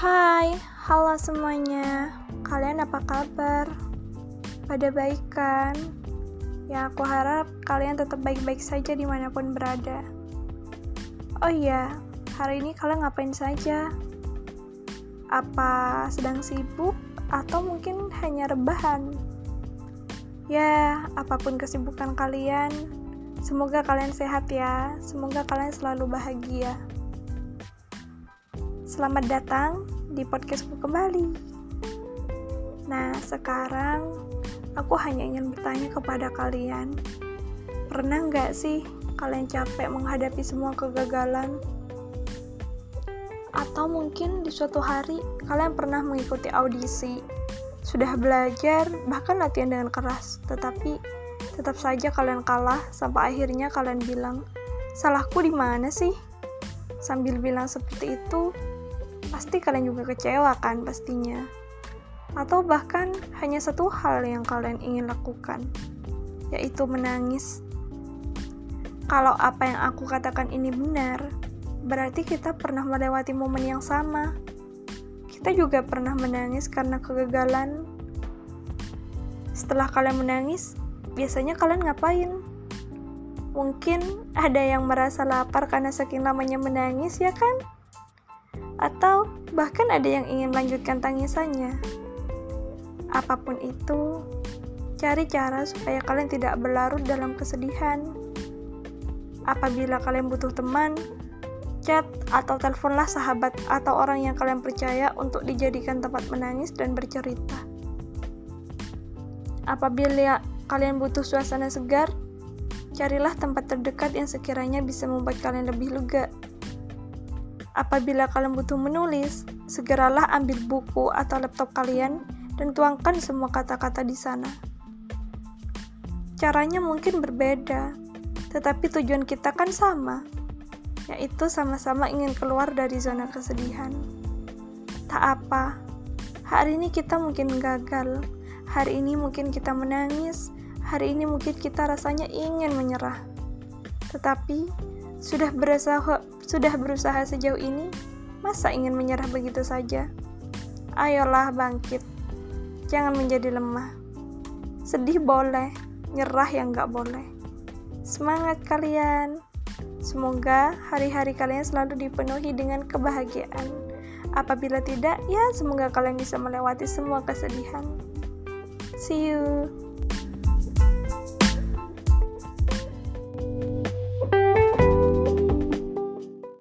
Hai, halo semuanya. Kalian apa kabar? Pada baik kan? Ya, aku harap kalian tetap baik-baik saja di mana pun berada. Oh iya, hari ini kalian ngapain saja? Apa sedang sibuk atau mungkin hanya rebahan? Ya, apa pun kesibukan kalian, semoga kalian sehat ya. Semoga kalian selalu bahagia. Selamat datang di podcastku kembali. Nah, sekarang aku hanya ingin bertanya kepada kalian. Pernah nggak sih kalian capek menghadapi semua kegagalan? Atau mungkin di suatu hari kalian pernah mengikuti audisi, sudah belajar, bahkan latihan dengan keras, tetapi tetap saja kalian kalah sampai akhirnya kalian bilang, salahku di mana sih? Sambil bilang seperti itu, pasti kalian juga kecewa kan pastinya. Atau bahkan hanya satu hal yang kalian ingin lakukan, yaitu menangis. Kalau apa yang aku katakan ini benar, berarti kita pernah melewati momen yang sama. Kita juga pernah menangis karena kegagalan. Setelah kalian menangis, biasanya kalian ngapain? Mungkin ada yang merasa lapar karena saking lamanya menangis, ya kan? Atau bahkan ada yang ingin melanjutkan tangisannya. Apa pun itu, cari cara supaya kalian tidak berlarut dalam kesedihan. Apabila kalian butuh teman, chat atau teleponlah sahabat atau orang yang kalian percaya untuk dijadikan tempat menangis dan bercerita. Apabila kalian butuh suasana segar, carilah tempat terdekat yang sekiranya bisa membuat kalian lebih lega. Apabila kalian butuh menulis, segeralah ambil buku atau laptop kalian dan tuangkan semua kata-kata di sana. Caranya mungkin berbeda, tetapi tujuan kita kan sama, yaitu sama-sama ingin keluar dari zona kesedihan. Tak apa, hari ini kita mungkin gagal, hari ini mungkin kita menangis, hari ini mungkin kita rasanya ingin menyerah. Tetapi sudah berusaha sudah berusaha sejauh ini, masa ingin menyerah begitu saja? Ayolah bangkit. Jangan menjadi lemah. Sedih boleh, nyerah yang gak boleh. Semangat kalian. Semoga hari-hari kalian selalu dipenuhi dengan kebahagiaan. Apabila tidak, ya semoga kalian bisa melewati semua kesedihan. See you.